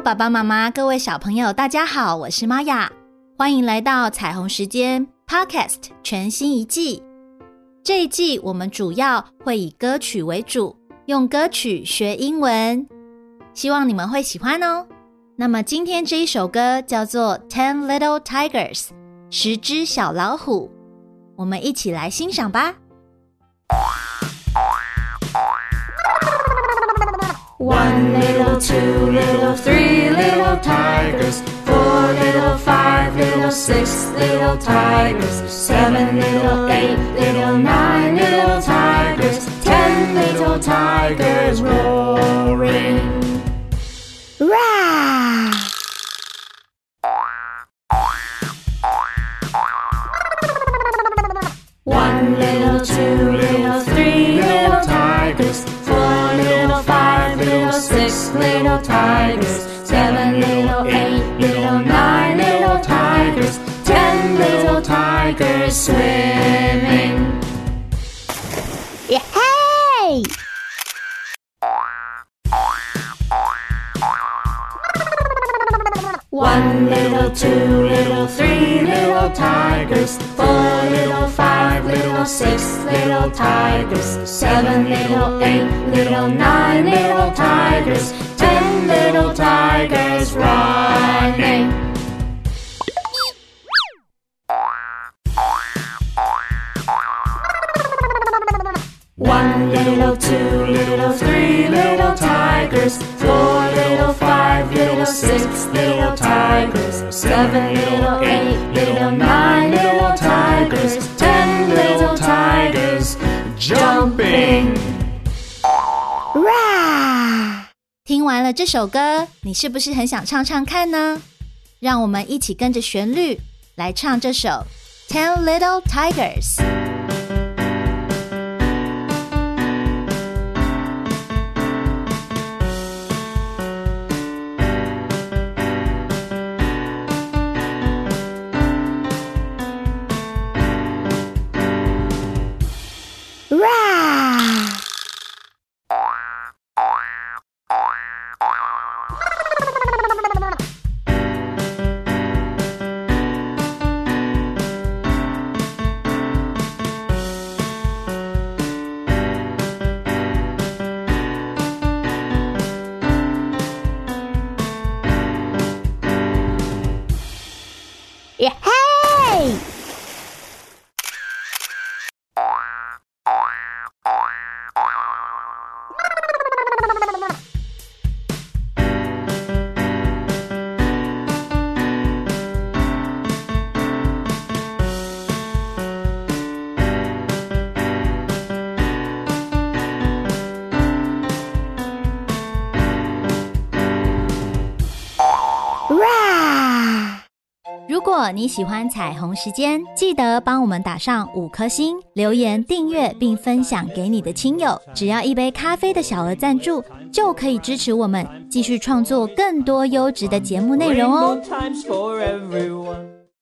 爸爸妈妈，各位小朋友，大家好，我是玛雅，欢迎来到彩虹时间 Podcast 全新一季。这一季我们主要会以歌曲为主，用歌曲学英文，希望你们会喜欢哦。那么今天这一首歌叫做《Ten Little Tigers》，十只小老虎，我们一起来欣赏吧。One little, two little, three tigers. Four little, five little, six little tigers. Seven little, eight little, nine little tigers. Ten little tigers roaring. One little, two little, three little tigers. Four little, five little, six little tigers. Seven little, eight little, nine little tigers. Ten little tigers swimming. Hey! One little, two little, three little tigers. Four little, five little, six little tigers. Seven little, eight little, nine little tigers. Little tigers running. One little, two little, three little tigers. Four little, five little, six little tigers. Seven little, eight little, nine little tigers. 听完了这首歌，你是不是很想唱唱看呢？让我们一起跟着旋律来唱这首《Ten Little Tigers》。耶嘿！Rah！如果你喜欢彩虹时间，记得帮我们打上五颗星，留言订阅并分享给你的亲友。只要一杯咖啡的小额赞助，就可以支持我们继续创作更多优质的节目内容哦